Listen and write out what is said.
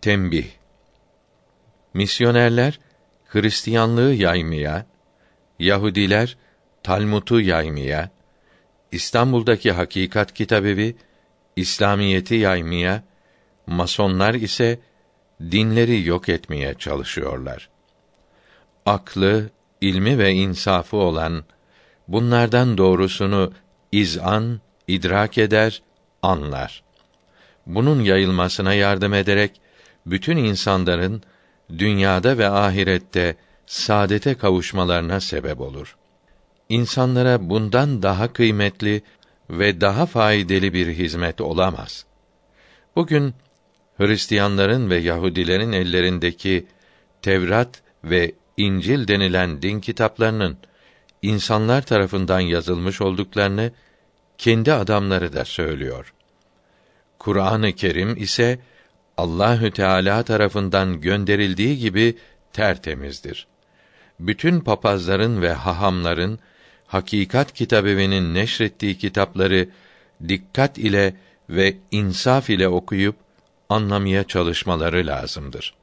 Tembih Misyonerler Hristiyanlığı yaymaya, Yahudiler Talmud'u yaymaya, İstanbul'daki Hakikat Kitabevi İslamiyeti yaymaya, Masonlar ise dinleri yok etmeye çalışıyorlar. Aklı, ilmi ve insafı olan bunlardan doğrusunu izan, idrak eder, anlar. Bunun yayılmasına yardım ederek bütün insanların dünyada ve ahirette saadete kavuşmalarına sebep olur. İnsanlara bundan daha kıymetli ve daha faydalı bir hizmet olamaz. Bugün Hristiyanların ve Yahudilerin ellerindeki Tevrat ve İncil denilen din kitaplarının insanlar tarafından yazılmış olduklarını kendi adamları da söylüyor. Kur'an-ı Kerim ise Allahü Teala tarafından gönderildiği gibi tertemizdir. Bütün papazların ve hahamların Hakikat Kitabevi'nin neşrettiği kitapları dikkat ile ve insaf ile okuyup anlamaya çalışmaları lazımdır.